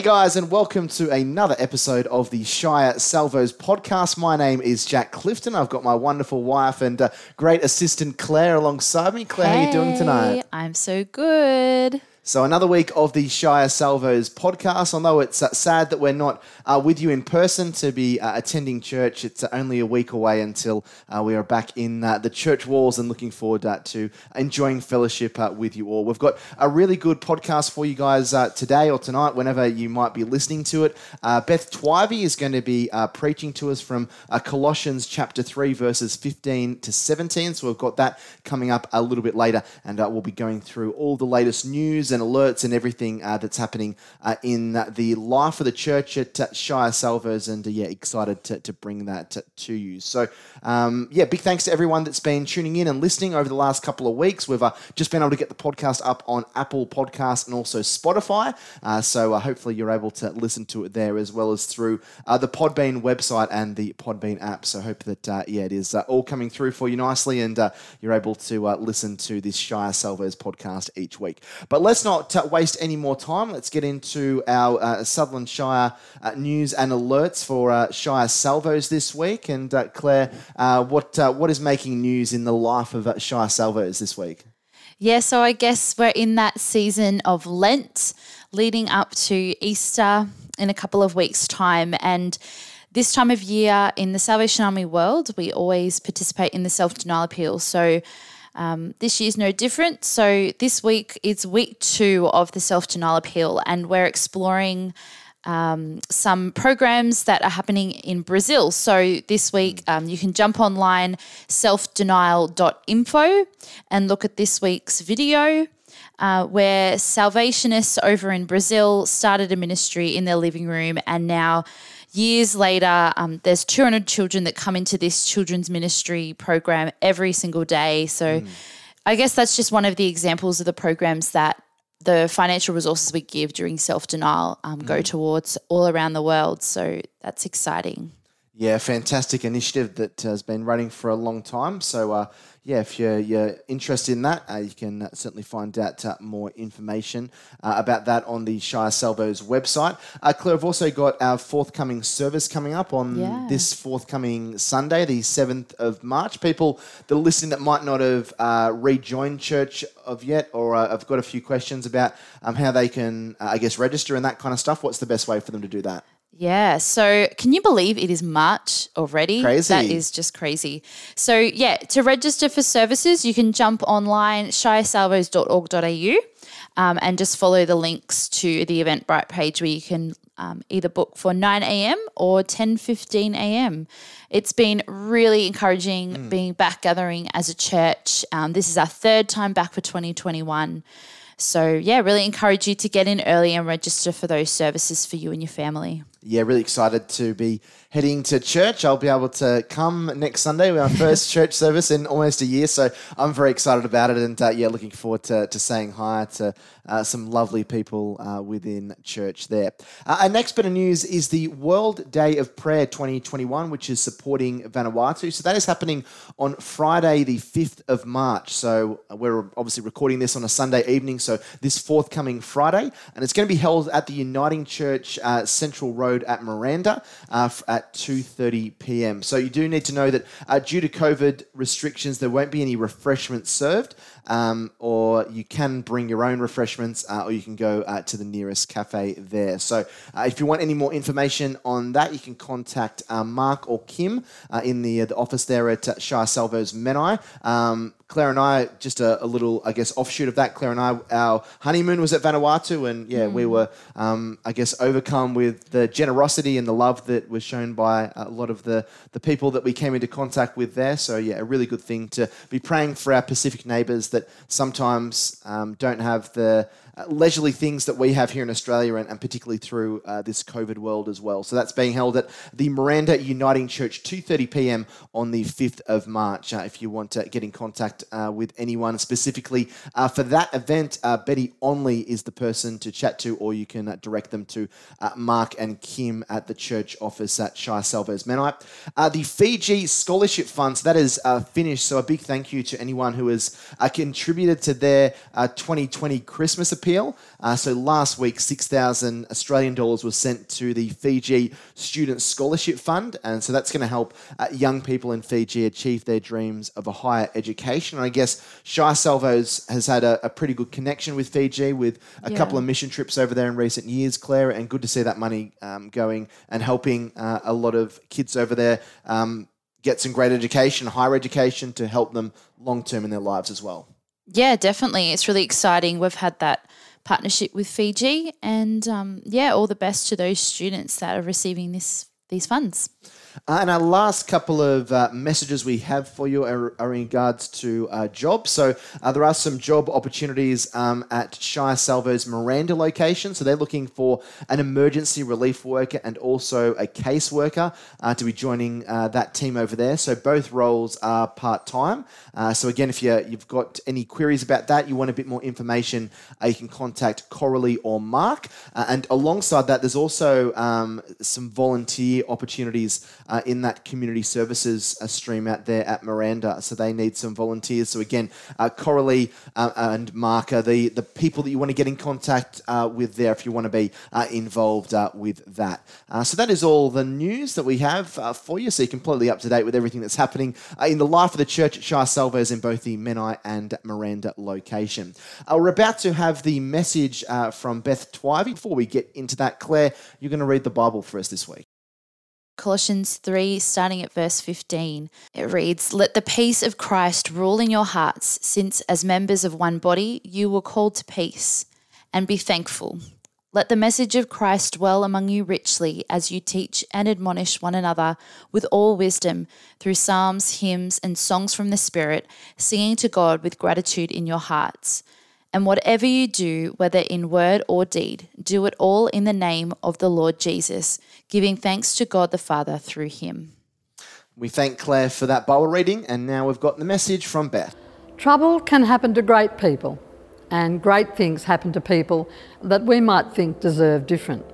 Hey guys, and welcome to another episode of the Shire Salvos podcast. My name is Jack Clifton. I've got my wonderful wife and uh, great assistant Claire alongside me. Claire, how are you doing tonight? Hey, I'm so good. So, another week of the Shire Salvos podcast. Although it's uh, sad that we're not uh, with you in person to be uh, attending church, it's uh, only a week away until uh, we are back in uh, the church walls and looking forward to enjoying fellowship with you all. We've got a really good podcast for you guys today or tonight, whenever you might be listening to it. Beth Twivey is going to be preaching to us from Colossians chapter 3, verses 15 to 17. So, we've got that coming up a little bit later, and we'll be going through all the latest news and alerts and everything uh, that's happening uh, in the life of the church at uh, Shire Salvos. And uh, yeah, excited to, to bring that to, you. So, um, yeah, big thanks to everyone that's been tuning in and listening over the last couple of weeks. We've uh, just been able to get the podcast up on Apple Podcasts and also Spotify. Uh, so, hopefully, you're able to listen to it there as well as through the Podbean website and the Podbean app. So, hope that, yeah, it is all coming through for you nicely and you're able to listen to this Shire Salvos podcast each week. But let's let's not uh, waste any more time. Let's get into our uh, Sutherland Shire uh, news and alerts for uh, Shire Salvos this week. And uh, Claire, uh, what what is making news in the life of Shire Salvos this week? Yeah, so I guess we're in that season of Lent leading up to Easter in a couple of weeks' time. And this time of year in the Salvation Army world, we always participate in the self denial appeal. So um, this year's no different. So this week is week two of the self denial appeal, and we're exploring um, some programs that are happening in Brazil. So this week, um, you can jump online, selfdenial.info, and look at this week's video. Uh, where Salvationists over in Brazil started a ministry in their living room and now years later, um, there's 200 children that come into this children's ministry program every single day. So mm. I guess that's just one of the examples of the programs that the financial resources we give during self denial um, mm. go towards all around the world. So that's exciting. Yeah, fantastic initiative that has been running for a long time. So, uh, yeah, if you're, you're interested in that, uh, you can certainly find out uh, more information uh, about that on the Shire Salvos website. Uh, Claire, we've also got our forthcoming service coming up on yeah. this forthcoming Sunday, the 7th of March. People that are listening that might not have uh, rejoined church of yet, or uh, I've got a few questions about um, how they can, I guess, register and that kind of stuff. What's the best way for them to do that? Yeah. So, can you believe it is March already? Crazy. That is just crazy. So, yeah, to register for services, you can jump online, shiresalvos.org.au, um, and just follow the links to the Eventbrite page where you can um, either book for 9 a.m. or 10:15 a.m. It's been really encouraging mm. being back gathering as a church. Um, this is our third time back for 2021. So, yeah, really encourage you to get in early and register for those services for you and your family yeah, really excited to be heading to church. I'll be able to come next Sunday, with our first church service in almost a year. So I'm very excited about it, and uh, yeah, looking forward to, to saying hi to uh, some lovely people uh, within church there. Uh, our next bit of news is the World Day of Prayer 2021, which is supporting Vanuatu. So that is happening on Friday, the 5th of March. So uh, we're obviously recording this on a Sunday evening. So this forthcoming Friday, and it's going to be held at the Uniting Church uh, Central Road at Miranda uh, at 2:30 p.m. So you do need to know that uh, due to COVID restrictions, there won't be any refreshments served um, or you can bring your own refreshments, uh, or you can go uh, to the nearest cafe there. So, uh, if you want any more information on that, you can contact uh, Mark or Kim uh, in the, uh, the office there at Shire Salvos Menai. Um, Claire and I, just a, a, little, I guess, offshoot of that. Claire and I, our honeymoon was at Vanuatu, and yeah, mm. we were, um, I guess, overcome with the generosity and the love that was shown by a lot of the the people that we came into contact with there. So yeah, a really good thing to be praying for our Pacific neighbours that sometimes um, don't have the leisurely things that we have here in Australia, and, and particularly through uh, this COVID world as well. So that's being held at the Miranda Uniting Church, 2:30 p.m. on the 5th of March. Uh, if you want to get in contact uh, with anyone specifically uh, for that event, uh, Betty Onley is the person to chat to, or you can direct them to Mark and Kim at the church office at Shire Salvos Menai. the Fiji Scholarship Fund, so that is finished. So a big thank you to anyone who has contributed to their 2020 Christmas appeal Uh, so last week, 6,000 Australian dollars was sent to the Fiji Student Scholarship Fund. And so that's going to help uh, young people in Fiji achieve their dreams of a higher education. And I guess Shire Salvos has had a, a pretty good connection with Fiji with a Yeah. couple of mission trips over there in recent years, Claire, and good to see that money um, going and helping uh, a lot of kids over there um, get some great education, higher education to help them long term in their lives as well. Yeah, definitely. It's really exciting. We've had that partnership with Fiji, and um, yeah, all the best to those students that are receiving this these funds. Uh, and our last couple of uh, messages we have for you are, are in regards to uh, jobs. So uh, there are some job opportunities um, at Shire Salvo's Miranda location. So they're looking for an emergency relief worker and also a caseworker uh, to be joining uh, that team over there. So both roles are part time. So again, if you, you've got any queries about that, you want a bit more information, you can contact Coralie or Mark. And alongside that, there's also um, some volunteer opportunities uh, in that community services uh, stream out there at Miranda. So they need some volunteers. So again, uh, Coralie uh, and Mark are the, the people that you want to get in contact uh, with there if you want to be involved with that. So that is all the news that we have for you. So you're completely up to date with everything that's happening in the life of the church at Shire Salvos in both the Menai and Miranda location. We're about to have the message from Beth Twivey. Before we get into that, Claire, you're going to read the Bible for us this week. Colossians 3, starting at verse 15. It reads Let the peace of Christ rule in your hearts, since as members of one body you were called to peace, and be thankful. Let the message of Christ dwell among you richly as you teach and admonish one another with all wisdom through psalms, hymns, and songs from the Spirit, singing to God with gratitude in your hearts. And whatever you do, whether in word or deed, do it all in the name of the Lord Jesus, giving thanks to God the Father through him. We thank Claire for that Bible reading, and now we've got the message from Beth. Trouble can happen to great people, and great things happen to people that we might think deserve different.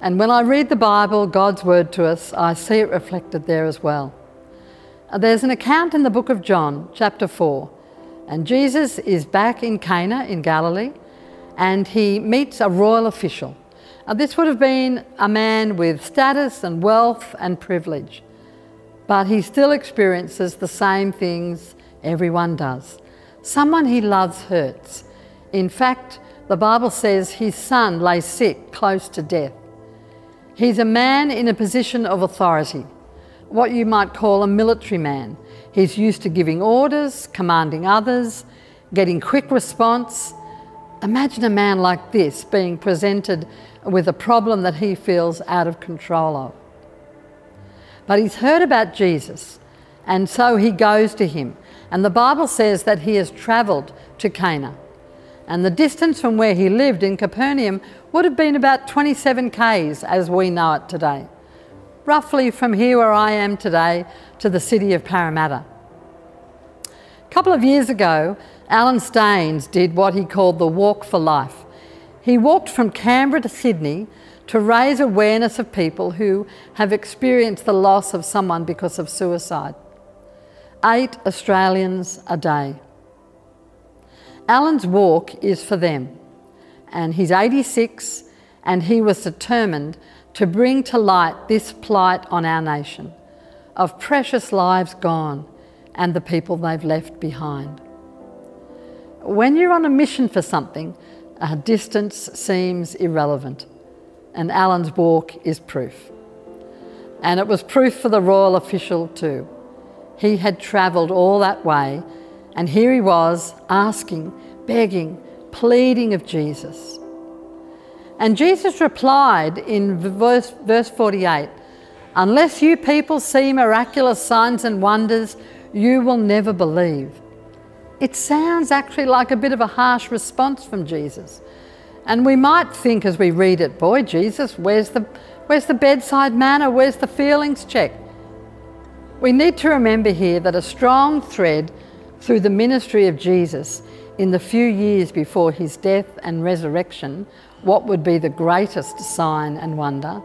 And when I read the Bible, God's word to us, I see it reflected there as well. There's an account in the book of John, chapter 4, and Jesus is back in Cana in Galilee, and he meets a royal official. Uh, this would have been a man with status and wealth and privilege but he still experiences the same things everyone does. Someone he loves hurts. In fact, the Bible says his son lay sick, close to death. He's a man in a position of authority, what you might call a military man. He's used to giving orders, commanding others, getting quick response. Imagine a man like this being presented with a problem that he feels out of control of. But he's heard about Jesus, and so he goes to him. And the Bible says that he has travelled to Cana. And the distance from where he lived in Capernaum would have been about 27 k's as we know it today, roughly from here where I am today to the city of Parramatta. A couple of years ago, Alan Staines did what he called the Walk for Life. He walked from Canberra to Sydney to raise awareness of people who have experienced the loss of someone because of suicide. Eight Australians a day. Alan's walk is for them, and he's 86 and he was determined to bring to light this plight on our nation of precious lives gone and the people they've left behind. When you're on a mission for something, a distance seems irrelevant, and Alan's walk is proof. And it was proof for the royal official too. He had travelled all that way, and here he was asking, begging, pleading of Jesus. And Jesus replied in verse, verse 48 Unless you people see miraculous signs and wonders, you will never believe. It sounds actually like a bit of a harsh response from Jesus. And we might think as we read it, boy, Jesus, where's the, where's the bedside manner? Where's the feelings check? We need to remember here that a strong thread through the ministry of Jesus in the few years before his death and resurrection, what would be the greatest sign and wonder,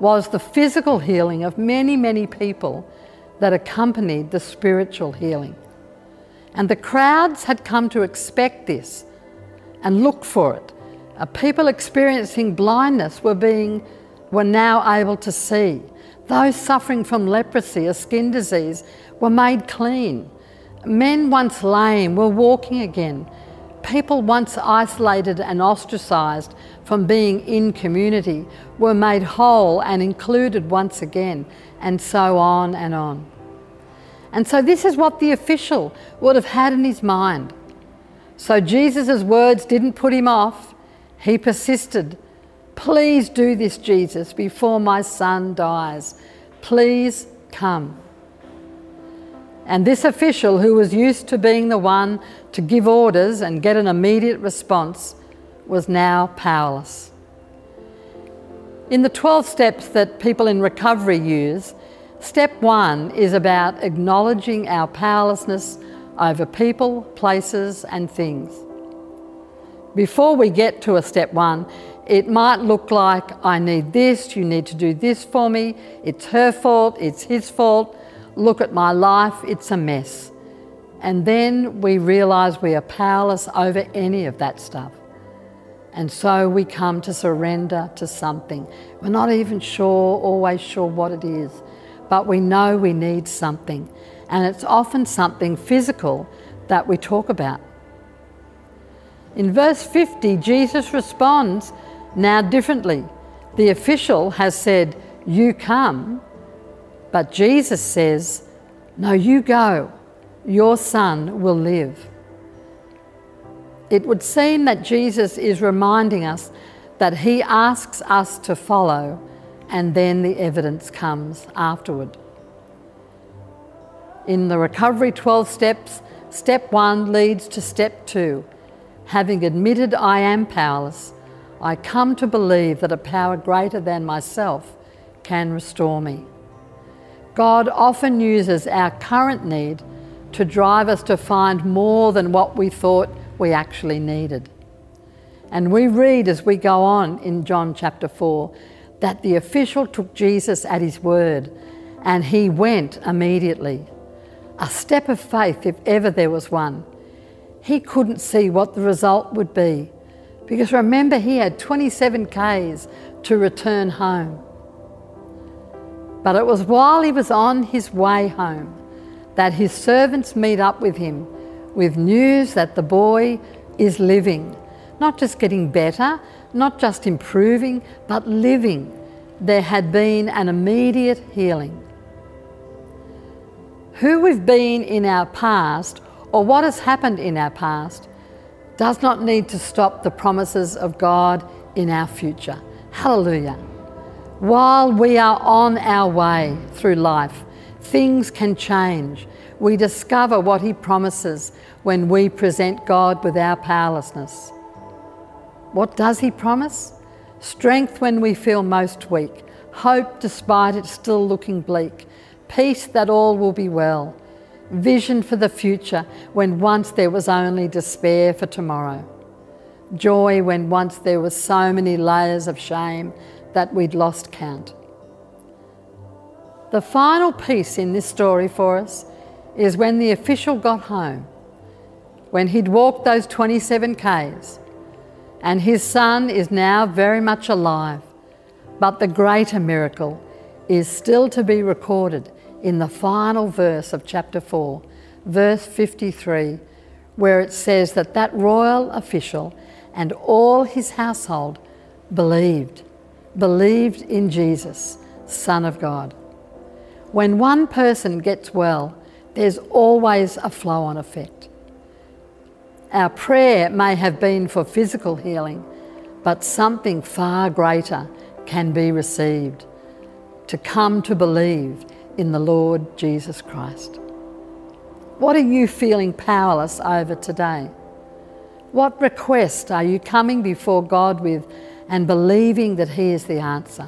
was the physical healing of many, many people that accompanied the spiritual healing. And the crowds had come to expect this. and look for it. Uh, people experiencing blindness were, being, were now able to see. Those suffering from leprosy, a skin disease, were made clean. Men once lame were walking again. People once isolated and ostracised from being in community were made whole and included once again, and so on and on. And so, this is what the official would have had in his mind. So, Jesus' words didn't put him off. He persisted. Please do this, Jesus, before my son dies. Please come. And this official, who was used to being the one to give orders and get an immediate response, was now powerless. In the 12 steps that people in recovery use, step one is about acknowledging our powerlessness over people, places, and things. Before we get to a step one, it might look like I need this, you need to do this for me, it's her fault, it's his fault, look at my life, it's a mess. And then we realise we are powerless over any of that stuff. And so we come to surrender to something. We're not even sure, always sure what it is, but we know we need something. And it's often something physical that we talk about. In verse 50, Jesus responds now differently. The official has said, You come, but Jesus says, No, you go. Your son will live. It would seem that Jesus is reminding us that he asks us to follow, and then the evidence comes afterward. In the recovery 12 steps, step one leads to step two. Having admitted I am powerless, I come to believe that a power greater than myself can restore me. God often uses our current need to drive us to find more than what we thought we actually needed. And we read as we go on in John chapter 4 that the official took Jesus at his word and he went immediately. A step of faith, if ever there was one. He couldn't see what the result would be because remember, he had 27 Ks to return home. But it was while he was on his way home that his servants meet up with him with news that the boy is living, not just getting better, not just improving, but living. There had been an immediate healing. Who we've been in our past or what has happened in our past does not need to stop the promises of God in our future. Hallelujah. While we are on our way through life, things can change. We discover what He promises when we present God with our powerlessness. What does He promise? Strength when we feel most weak, hope despite it still looking bleak, peace that all will be well vision for the future when once there was only despair for tomorrow, joy when once there were so many layers of shame that we'd lost count. The final piece in this story for us is when the official got home, when he'd walked those 27 Ks, and his son is now very much alive. But the greater miracle is still to be recorded in the final verse of chapter 4, verse 53, where it says that that royal official and all his household believed, believed in Jesus, Son of God. When one person gets well, there's always a flow on effect. Our prayer may have been for physical healing, but something far greater can be received. To come to believe in the Lord Jesus Christ. What are you feeling powerless over today? What request are you coming before God with and believing that He is the answer?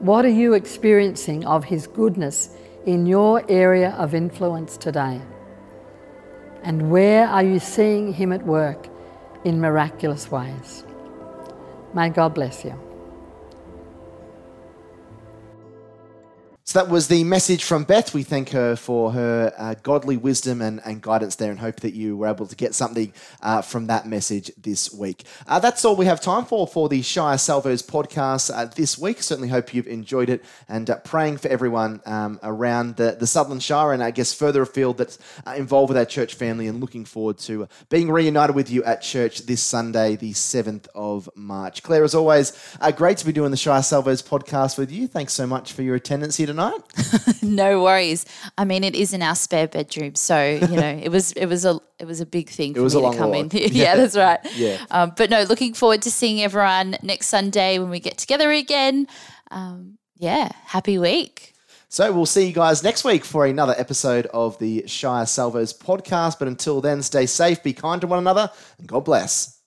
What are you experiencing of His goodness in your area of influence today? And where are you seeing Him at work in miraculous ways? May God bless you. So that was the message from Beth. We thank her for her uh, godly wisdom and, and guidance there and hope that you were able to get something uh, from that message this week. Uh, that's all we have time for for the Shire Salvos podcast uh, this week. Certainly hope you've enjoyed it and uh, praying for everyone um, around the, the Southern Shire and I guess further afield that's uh, involved with our church family and looking forward to being reunited with you at church this Sunday, the 7th of March. Claire, as always, great to be doing the Shire Salvos podcast with you. Thanks so much for your attendance here tonight. no worries. I mean, it is in our spare bedroom, so you know, it was it was a it was a big thing for me to come walk. in. yeah, yeah, that's right. Yeah. Um, but no, looking forward to seeing everyone next Sunday when we get together again. Um, yeah, happy week. So we'll see you guys next week for another episode of the Shire Salvos podcast. But until then, stay safe, be kind to one another, and God bless.